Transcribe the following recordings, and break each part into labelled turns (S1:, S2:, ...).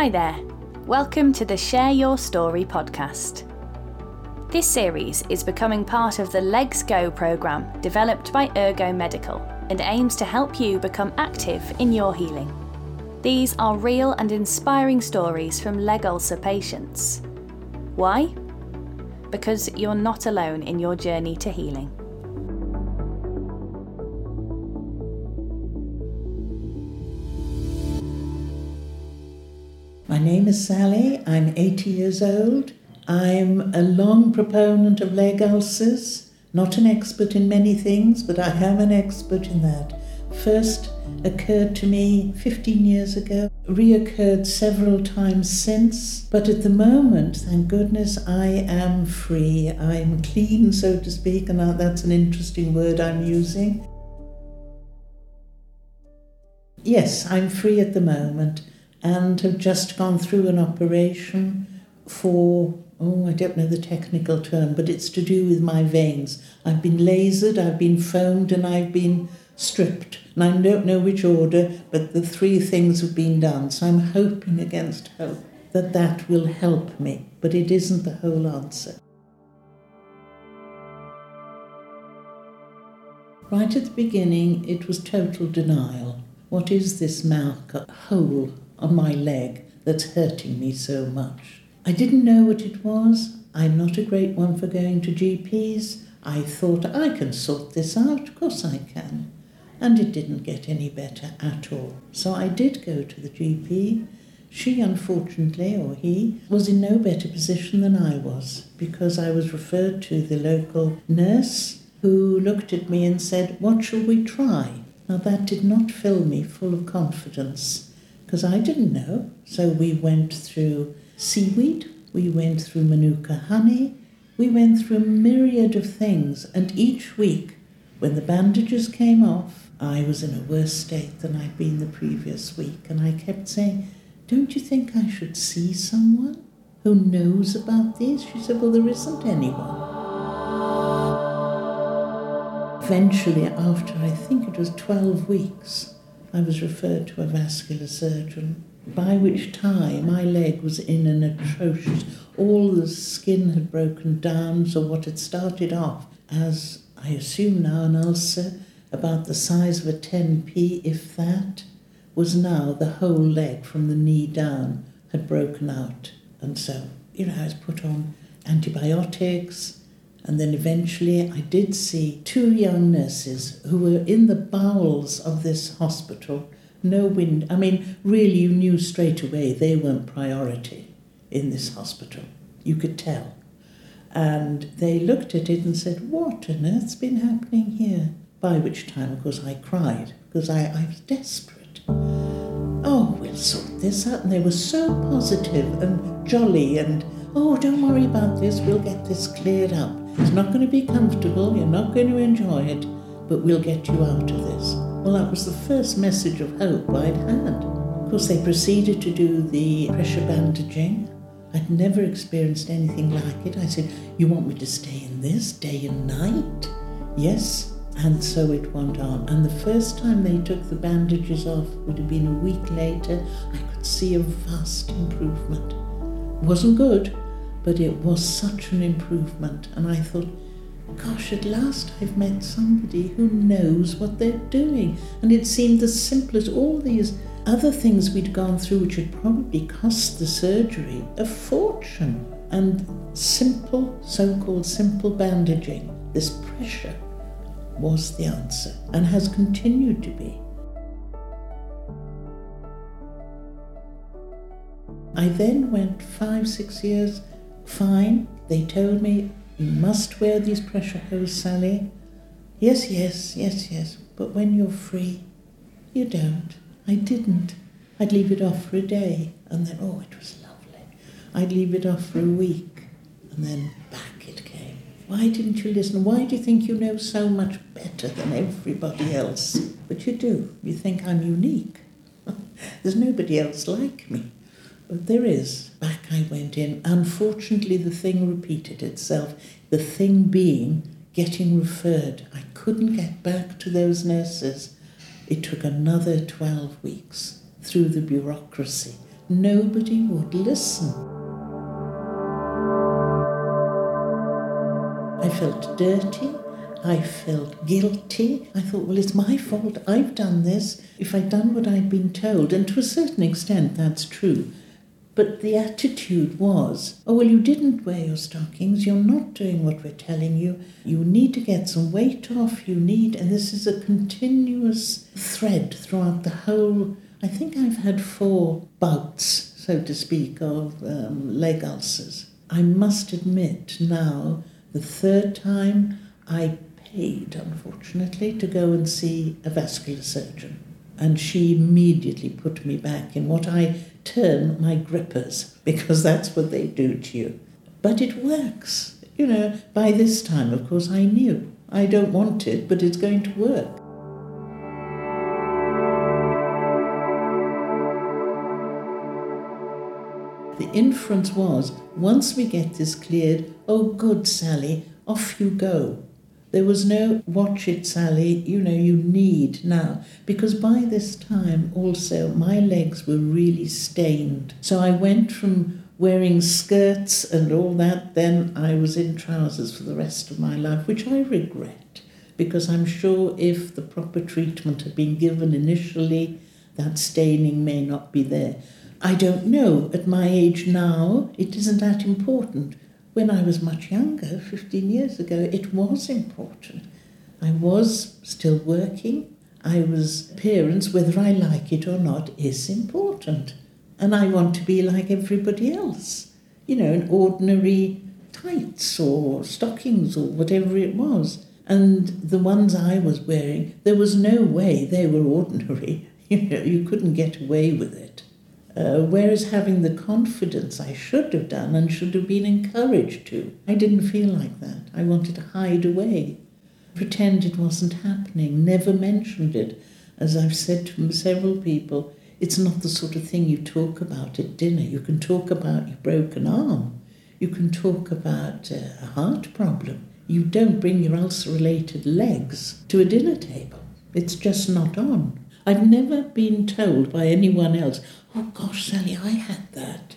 S1: Hi there. Welcome to the Share Your Story podcast. This series is becoming part of the Legs Go programme developed by Urgo Medical and aims to help you become active in your healing. These are real and inspiring stories from leg ulcer patients. Why? Because you're not alone in your journey to healing.
S2: Name is Sally. I'm 80 years old. I'm a long proponent of leg ulcers. Not an expert in many things, but I am an expert in that. First occurred to me 15 years ago, reoccurred several times since, but at the moment, thank goodness, I am free. I'm clean, so to speak, and that's an interesting word I'm using. Yes, I'm free at the moment and have just gone through an operation for, oh, I don't know the technical term, but it's to do with my veins. I've been lasered, I've been foamed, and I've been stripped. And I don't know which order, but the three things have been done. So I'm hoping against hope that that will help me, but it isn't the whole answer. Right at the beginning, it was total denial. What is this mouth hole on my leg that's hurting me so much. I didn't know what it was. I'm not a great one for going to GPs. I thought I can sort this out. Of course I can. And it didn't get any better at all. So I did go to the GP. She, unfortunately, or he, was in no better position than I was because I was referred to the local nurse who looked at me and said, What shall we try? Now, that did not fill me full of confidence because I didn't know. So we went through seaweed, we went through manuka honey, we went through a myriad of things, and each week, when the bandages came off, I was in a worse state than I'd been the previous week, and I kept saying, Don't you think I should see someone who knows about these? She said, Well, there isn't anyone. Eventually, after I think it was 12 weeks, I was referred to a vascular surgeon, by which time my leg was in an atrocious, all the skin had broken down, so what had started off as, I assume now, an ulcer about the size of a 10p, if that, was now the whole leg from the knee down had broken out. And so, you know, I was put on antibiotics, and then eventually I did see two young nurses who were in the bowels of this hospital. No wind. I mean, really, you knew straight away they weren't priority in this hospital. You could tell. And they looked at it and said, What on earth's been happening here? By which time, of course, I cried because I, I was desperate. Oh, we'll sort this out. And they were so positive and jolly and, oh, don't worry about this, we'll get this cleared up. It's not going to be comfortable, you're not going to enjoy it, but we'll get you out of this. Well, that was the first message of hope I'd had. Of course, they proceeded to do the pressure bandaging. I'd never experienced anything like it. I said, You want me to stay in this day and night? Yes. And so it went on. And the first time they took the bandages off would have been a week later. I could see a vast improvement. It wasn't good, but it was such an improvement. And I thought, gosh, at last I've met somebody who knows what they're doing. And it seemed as simple as all these other things we'd gone through, which had probably cost the surgery a fortune. And simple, so called simple bandaging, this pressure, was the answer and has continued to be. I then went five, six years Fine, they told me, you must wear these pressure hose, Sally. Yes, yes, yes, yes, but when you're free, you don't. I didn't. I'd leave it off for a day, and then, oh, it was lovely. I'd leave it off for a week, and then back it came. Why didn't you listen? Why do you think you know so much better than everybody else? But you do. You think I'm unique. There's nobody else like me. But there is. Back I went in. Unfortunately, the thing repeated itself. The thing being getting referred. I couldn't get back to those nurses. It took another 12 weeks through the bureaucracy nobody would listen. I felt dirty. I felt guilty. I thought, well, it's my fault. I've done this. If I'd done what I'd been told, and to a certain extent that's true. But the attitude was, oh, well, you didn't wear your stockings. You're not doing what we're telling you. You need to get some weight off. You need, and this is a continuous thread throughout the whole. I think I've had four bouts, so to speak, of um, leg ulcers. I must admit now the third time I paid, unfortunately, to go and see a vascular surgeon. And she immediately put me back in what I term my grippers, because that's what they do to you. But it works. You know, by this time, of course, I knew. I don't want it, but it's going to work. The inference was once we get this cleared, oh, good, Sally, off you go. There was no watch it, Sally, you know, you need now. Because by this time, also, my legs were really stained. So I went from wearing skirts and all that, then I was in trousers for the rest of my life, which I regret. Because I'm sure if the proper treatment had been given initially, that staining may not be there. I don't know. At my age now, it isn't that important. When I was much younger, 15 years ago, it was important. I was still working. I was parents, whether I like it or not, is important. And I want to be like everybody else. You know, in ordinary tights or stockings or whatever it was. And the ones I was wearing, there was no way they were ordinary. You know, you couldn't get away with it. Uh, whereas having the confidence I should have done and should have been encouraged to, I didn't feel like that. I wanted to hide away, pretend it wasn't happening, never mentioned it. As I've said to several people, it's not the sort of thing you talk about at dinner. You can talk about your broken arm, you can talk about uh, a heart problem. You don't bring your ulcer related legs to a dinner table, it's just not on. I've never been told by anyone else, oh gosh, Sally, I had that.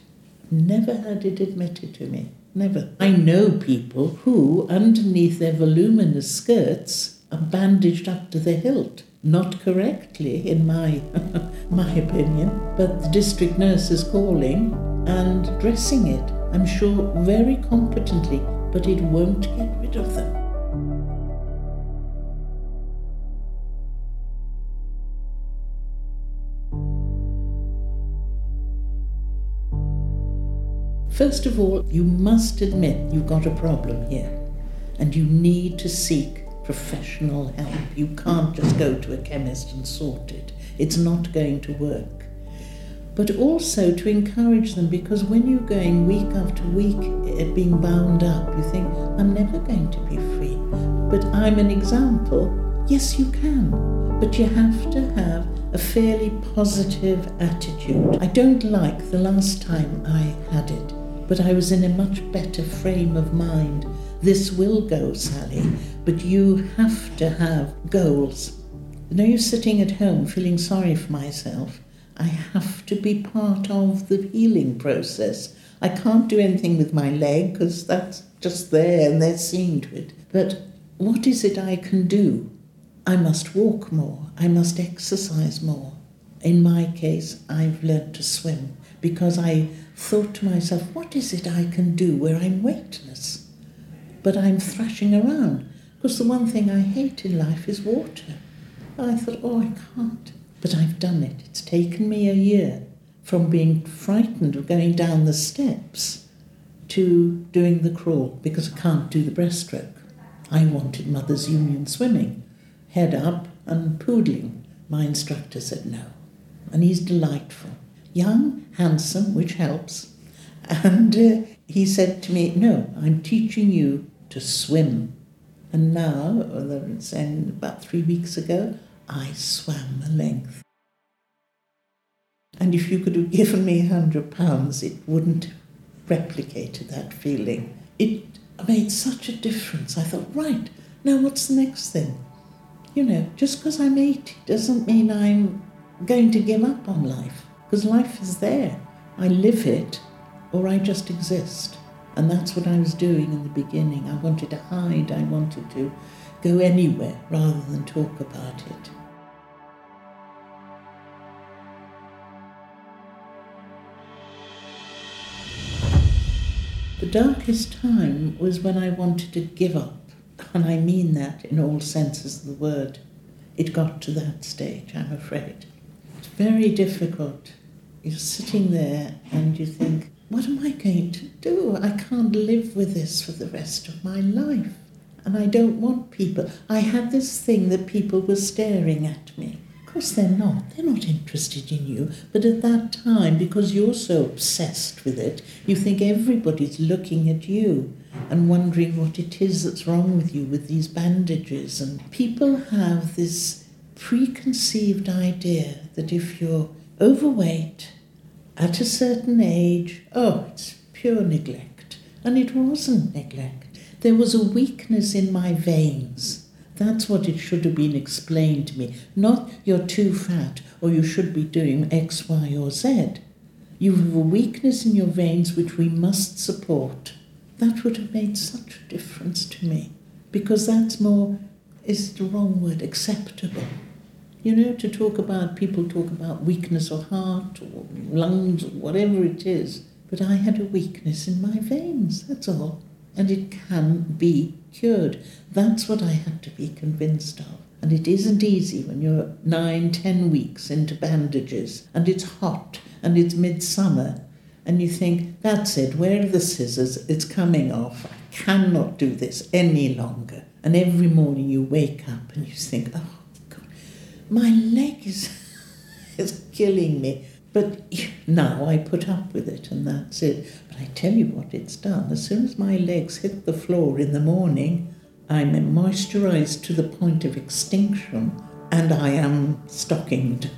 S2: Never had it admitted to me. Never. I know people who, underneath their voluminous skirts, are bandaged up to the hilt. Not correctly, in my my opinion, but the district nurse is calling and dressing it. I'm sure very competently, but it won't get rid of them. First of all, you must admit you've got a problem here and you need to seek professional help. You can't just go to a chemist and sort it, it's not going to work. But also to encourage them because when you're going week after week eh, being bound up, you think, I'm never going to be free. But I'm an example. Yes, you can. But you have to have a fairly positive attitude. I don't like the last time I had it but I was in a much better frame of mind. This will go, Sally, but you have to have goals. No you're sitting at home feeling sorry for myself. I have to be part of the healing process. I can't do anything with my leg because that's just there and they're seeing to it. But what is it I can do? I must walk more. I must exercise more. In my case, I've learned to swim because I thought to myself, what is it I can do where I'm weightless? But I'm thrashing around. Because the one thing I hate in life is water. And I thought, oh, I can't. But I've done it. It's taken me a year from being frightened of going down the steps to doing the crawl because I can't do the breaststroke. I wanted Mother's Union swimming, head up and poodling. My instructor said no. And he's delightful young, handsome, which helps. And uh, he said to me, No, I'm teaching you to swim. And now, about three weeks ago, I swam the length. And if you could have given me a hundred pounds, it wouldn't have replicated that feeling. It made such a difference. I thought, right, now what's the next thing? You know, just because I'm 80 doesn't mean I'm going to give up on life because life is there. I live it or I just exist. And that's what I was doing in the beginning. I wanted to hide, I wanted to go anywhere rather than talk about it. The darkest time was when I wanted to give up, and I mean that in all senses of the word. It got to that stage, I'm afraid. It's very difficult. You're sitting there and you think, what am I going to do? I can't live with this for the rest of my life. And I don't want people. I had this thing that people were staring at me. Of course, they're not. They're not interested in you. But at that time, because you're so obsessed with it, you think everybody's looking at you and wondering what it is that's wrong with you with these bandages. And people have this preconceived idea that if you're overweight, at a certain age, oh, it's pure neglect. And it wasn't neglect. There was a weakness in my veins. That's what it should have been explained to me. Not you're too fat or you should be doing X, Y, or Z. You have a weakness in your veins which we must support. That would have made such a difference to me because that's more, is the wrong word, acceptable. You know, to talk about, people talk about weakness of heart or lungs or whatever it is. But I had a weakness in my veins, that's all. And it can be cured. That's what I had to be convinced of. And it isn't easy when you're nine, ten weeks into bandages and it's hot and it's midsummer and you think, that's it, where are the scissors? It's coming off. I cannot do this any longer. And every morning you wake up and you think, oh, my leg is, is killing me. But now I put up with it and that's it. But I tell you what it's done. As soon as my legs hit the floor in the morning, I'm moisturized to the point of extinction and I am stockinged.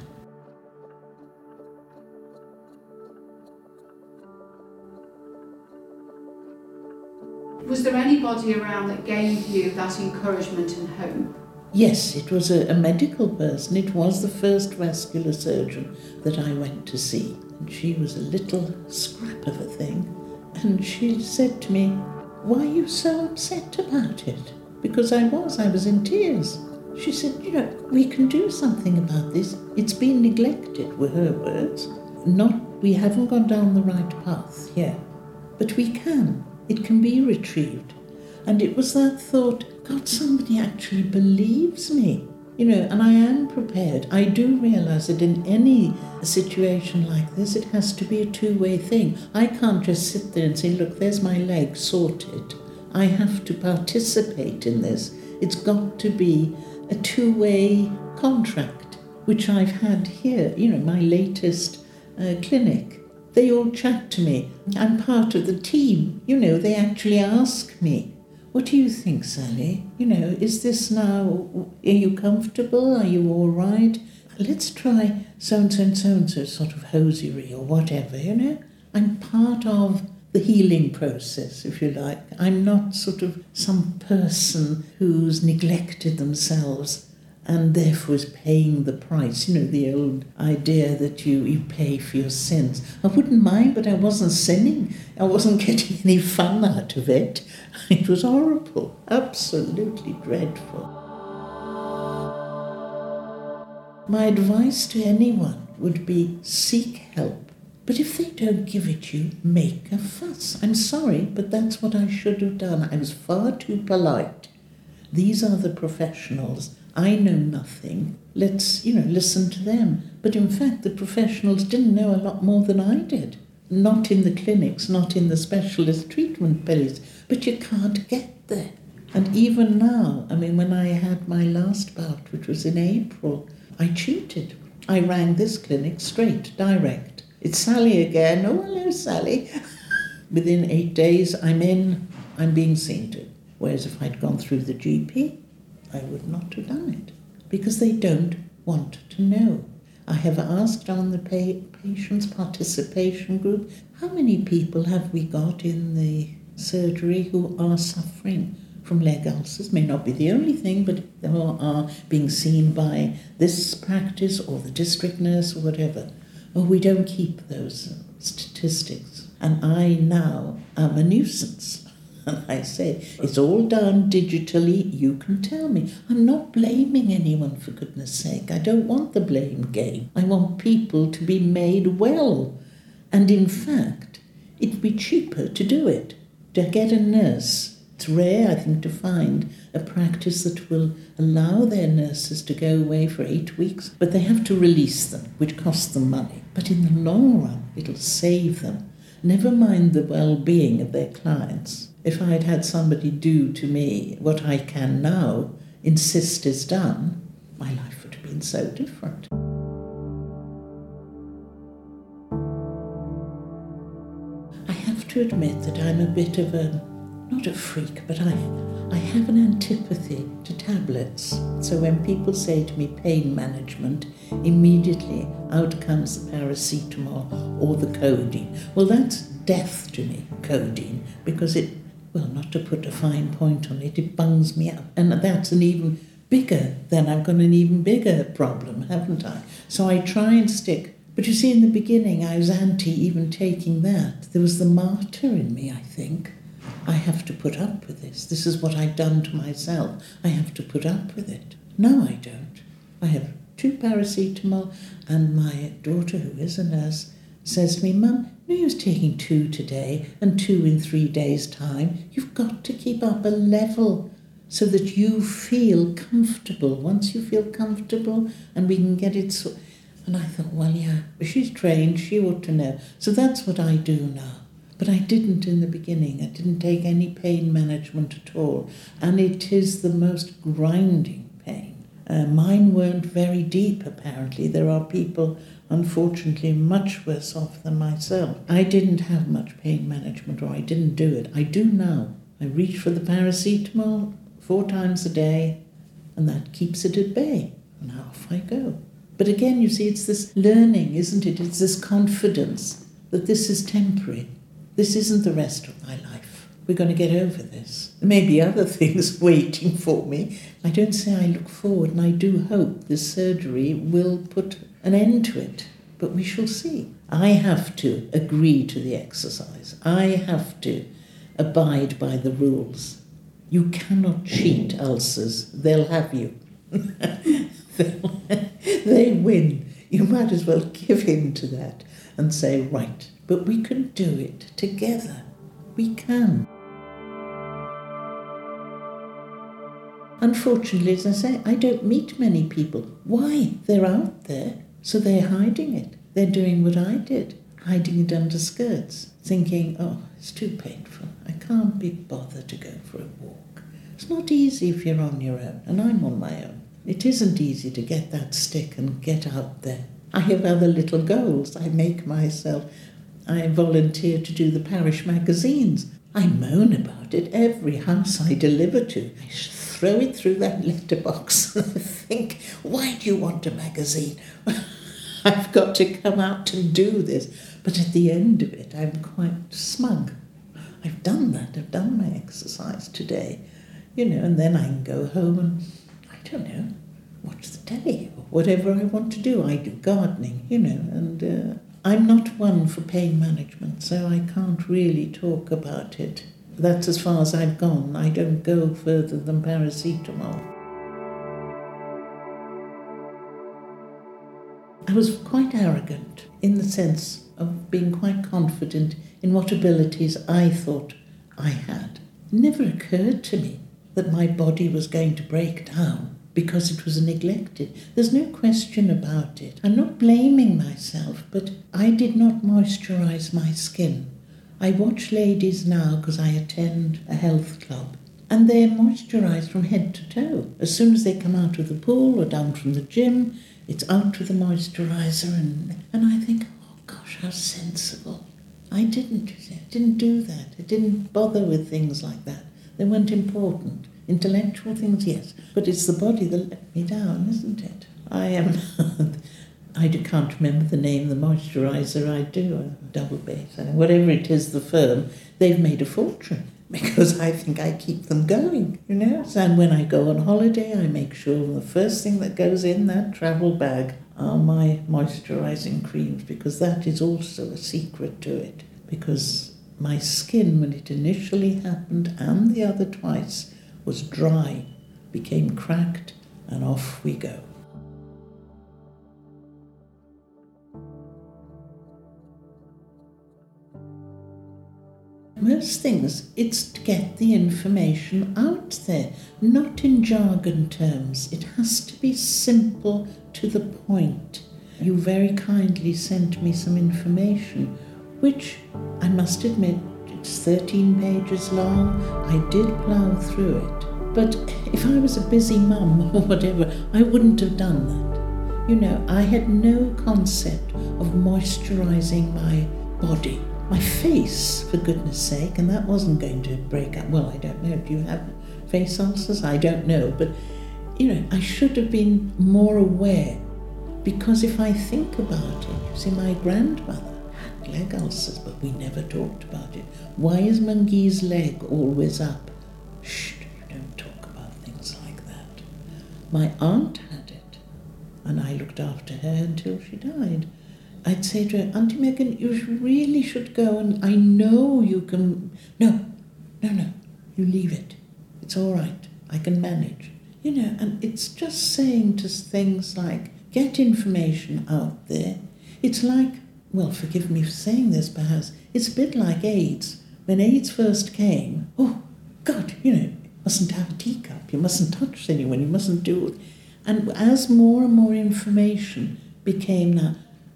S3: Was there anybody around that gave you that encouragement and hope?
S2: Yes, it was a, a, medical person. It was the first vascular surgeon that I went to see. And she was a little scrap of a thing. And she said to me, Why are you so upset about it? Because I was, I was in tears. She said, You know, we can do something about this. It's been neglected, were her words. Not, we haven't gone down the right path yet, but we can. It can be retrieved. And it was that thought, God, somebody actually believes me. You know, and I am prepared. I do realize that in any situation like this, it has to be a two way thing. I can't just sit there and say, look, there's my leg sorted. I have to participate in this. It's got to be a two way contract, which I've had here, you know, my latest uh, clinic. They all chat to me. I'm part of the team. You know, they actually ask me, what do you think, Sally? You know, is this now, are you comfortable? Are you all right? Let's try so and so and so and so sort of hosiery or whatever, you know? I'm part of the healing process, if you like. I'm not sort of some person who's neglected themselves and therefore is paying the price. You know, the old idea that you, you pay for your sins. I wouldn't mind, but I wasn't sinning. I wasn't getting any fun out of it. It was horrible, absolutely dreadful. My advice to anyone would be seek help. But if they don't give it you, make a fuss. I'm sorry, but that's what I should have done. I was far too polite. These are the professionals I know nothing. Let's, you know, listen to them. But in fact, the professionals didn't know a lot more than I did. Not in the clinics, not in the specialist treatment place, but you can't get there. And even now, I mean, when I had my last bout, which was in April, I cheated. I rang this clinic straight, direct. It's Sally again. Oh, hello, Sally. Within eight days, I'm in, I'm being seen to. Whereas if I'd gone through the GP, I would not have done it because they don't want to know. I have asked on the patient's participation group how many people have we got in the surgery who are suffering from leg ulcers. May not be the only thing, but who are being seen by this practice or the district nurse or whatever. Oh, we don't keep those statistics. And I now am a nuisance. And I say, it's all done digitally, you can tell me. I'm not blaming anyone, for goodness sake. I don't want the blame game. I want people to be made well. And in fact, it'd be cheaper to do it, to get a nurse. It's rare, I think, to find a practice that will allow their nurses to go away for eight weeks, but they have to release them, which costs them money. But in the long run, it'll save them. Never mind the well being of their clients. If I had had somebody do to me what I can now insist is done, my life would have been so different. I have to admit that I'm a bit of a, not a freak, but I, I have an antipathy to tablets. So when people say to me pain management, immediately out comes the paracetamol or the codeine. Well, that's death to me, codeine, because it, well, not to put a fine point on it, it bungs me up. And that's an even bigger, then I've got an even bigger problem, haven't I? So I try and stick but you see, in the beginning, I was anti even taking that. There was the martyr in me, I think. I have to put up with this. This is what I've done to myself. I have to put up with it. No, I don't. I have two paracetamol, and my daughter, who is a nurse, says to me, Mum, no use taking two today and two in three days' time. You've got to keep up a level so that you feel comfortable. Once you feel comfortable, and we can get it. So- and I thought, well, yeah, she's trained, she ought to know. So that's what I do now. But I didn't in the beginning. I didn't take any pain management at all. And it is the most grinding pain. Uh, mine weren't very deep, apparently. There are people, unfortunately, much worse off than myself. I didn't have much pain management, or I didn't do it. I do now. I reach for the paracetamol four times a day, and that keeps it at bay. And off I go. But again, you see, it's this learning, isn't it? It's this confidence that this is temporary. This isn't the rest of my life. We're going to get over this. There may be other things waiting for me. I don't say I look forward, and I do hope this surgery will put an end to it. But we shall see. I have to agree to the exercise. I have to abide by the rules. You cannot cheat ulcers, they'll have you. they win. You might as well give in to that and say, right, but we can do it together. We can. Unfortunately, as I say, I don't meet many people. Why? They're out there, so they're hiding it. They're doing what I did, hiding it under skirts, thinking, oh, it's too painful. I can't be bothered to go for a walk. It's not easy if you're on your own, and I'm on my own. It isn't easy to get that stick and get out there. I have other little goals. I make myself. I volunteer to do the parish magazines. I moan about it every house I deliver to. I throw it through that letterbox and think, why do you want a magazine? I've got to come out and do this. But at the end of it, I'm quite smug. I've done that. I've done my exercise today. You know, and then I can go home and I don't know, watch the telly or whatever I want to do. I do gardening, you know, and uh, I'm not one for pain management, so I can't really talk about it. That's as far as I've gone. I don't go further than paracetamol. I was quite arrogant in the sense of being quite confident in what abilities I thought I had. It never occurred to me that my body was going to break down because it was neglected. There's no question about it. I'm not blaming myself, but I did not moisturize my skin. I watch ladies now because I attend a health club, and they're moisturized from head to toe. As soon as they come out of the pool or down from the gym, it's out with the moisturizer, and, and I think, oh gosh, how sensible. I didn't, didn't do that. I didn't bother with things like that. They weren't important. Intellectual things, yes, but it's the body that let me down, isn't it? I am. I can't remember the name the moisturiser I do, Doublebase, and uh, whatever it is, the firm, they've made a fortune. because I think I keep them going, you know. And when I go on holiday, I make sure the first thing that goes in that travel bag are my moisturizing creams because that is also a secret to it. Because my skin, when it initially happened and the other twice, was dry, became cracked, and off we go. most things, it's to get the information out there, not in jargon terms. It has to be simple to the point. You very kindly sent me some information, which I must admit, it's 13 pages long. I did plough through it. But if I was a busy mum or whatever, I wouldn't have done that. You know, I had no concept of moisturizing my body my face, for goodness sake, and that wasn't going to break up. Well, I don't know. Do you have face ulcers? I don't know. But, you know, I should have been more aware because if I think about it, you see, my grandmother had leg ulcers, but we never talked about it. Why is Mungi's leg always up? Shh, you don't talk about things like that. My aunt had it, and I looked after her until she died. I'd say to her, Auntie Megan, you really should go and I know you can. No, no, no, you leave it. It's all right. I can manage. You know, and it's just saying to things like, get information out there. It's like, well, forgive me for saying this perhaps, it's a bit like AIDS. When AIDS first came, oh, God, you know, mustn't have a teacup, you mustn't touch anyone, you mustn't do it. And as more and more information became now,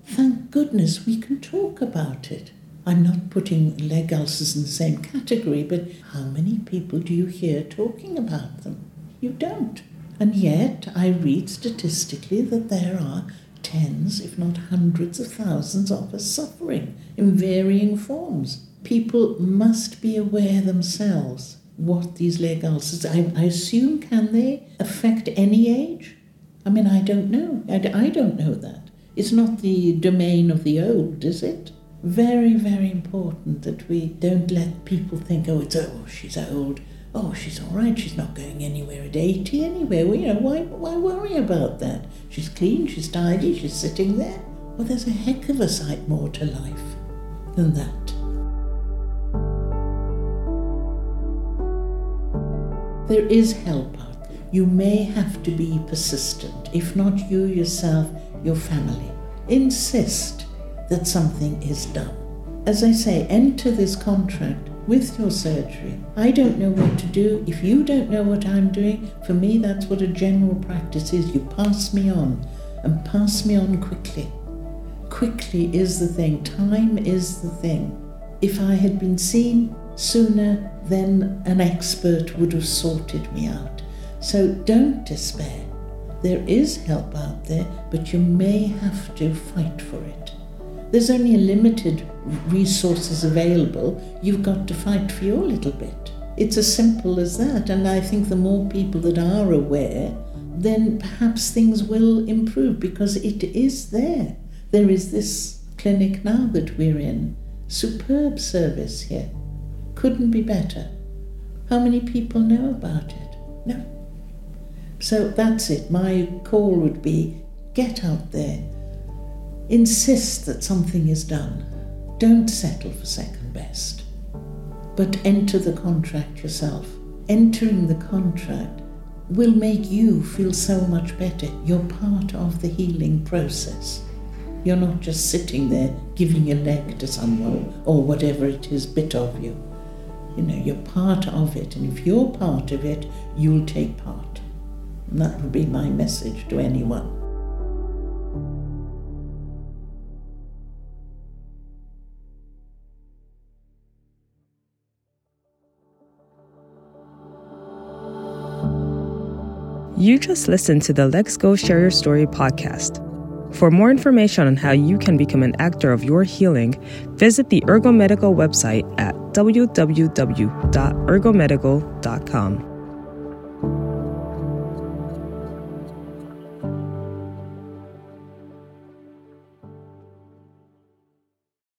S2: Thank goodness we can talk about it. I'm not putting leg ulcers in the same category, but how many people do you hear talking about them? You don't. And yet, I read statistically that there are tens, if not hundreds of thousands of us suffering in varying forms. People must be aware themselves what these leg ulcers, I, I assume, can they affect any age? I mean, I don't know. I, I don't know that. It's not the domain of the old, is it? Very, very important that we don't let people think, oh, it's oh, she's old. Oh, she's all right. She's not going anywhere at 80 anyway. Well, you know, why, why worry about that? She's clean, she's tidy, she's sitting there. Well, there's a heck of a sight more to life than that. There is help out. You may have to be persistent. If not you yourself, your family. Insist that something is done. As I say, enter this contract with your surgery. I don't know what to do. If you don't know what I'm doing, for me, that's what a general practice is. You pass me on and pass me on quickly. Quickly is the thing, time is the thing. If I had been seen sooner, than an expert would have sorted me out. So don't despair. There is help out there, but you may have to fight for it. There's only a limited resources available. You've got to fight for your little bit. It's as simple as that. And I think the more people that are aware, then perhaps things will improve because it is there. There is this clinic now that we're in. Superb service here. Couldn't be better. How many people know about it? No. So that's it. My call would be get out there, insist that something is done. Don't settle for second best, but enter the contract yourself. Entering the contract will make you feel so much better. You're part of the healing process. You're not just sitting there giving a leg to someone or whatever it is bit of you. You know, you're part of it, and if you're part of it, you'll take part. And that would be my message to anyone.
S4: You just listened to the Legs Go Share Your Story podcast. For more information on how you can become an actor of your healing, visit the Urgo Medical website at www.urgomedical.com.